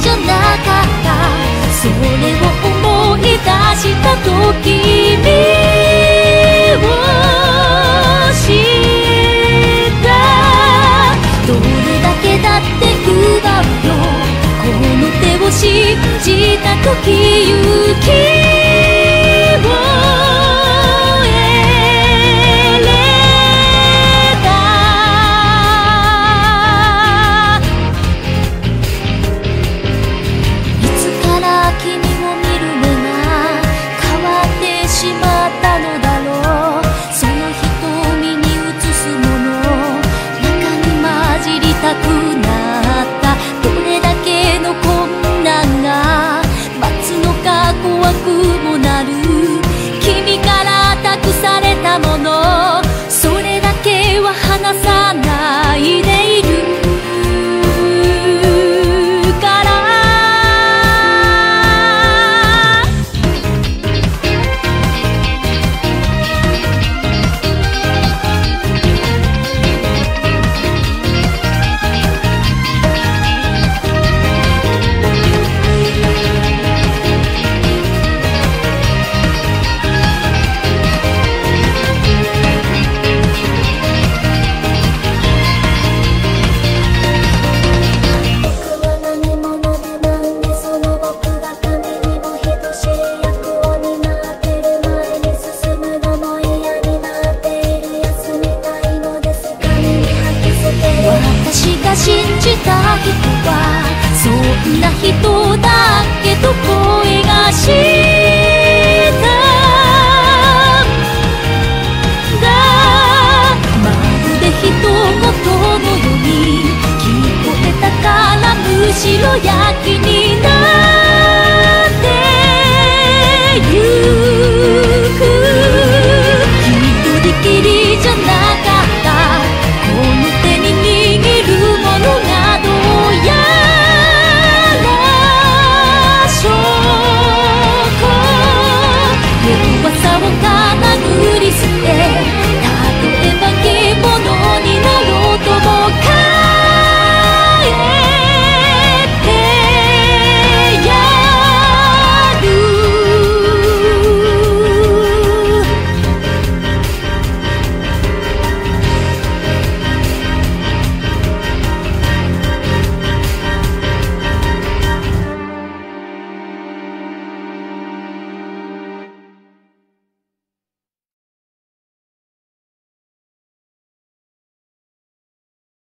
じゃなかったそれを思い出した時君をた。どれだけだって奪うよ。この手を信じた時行き i aku nak はそんな人だけど声がして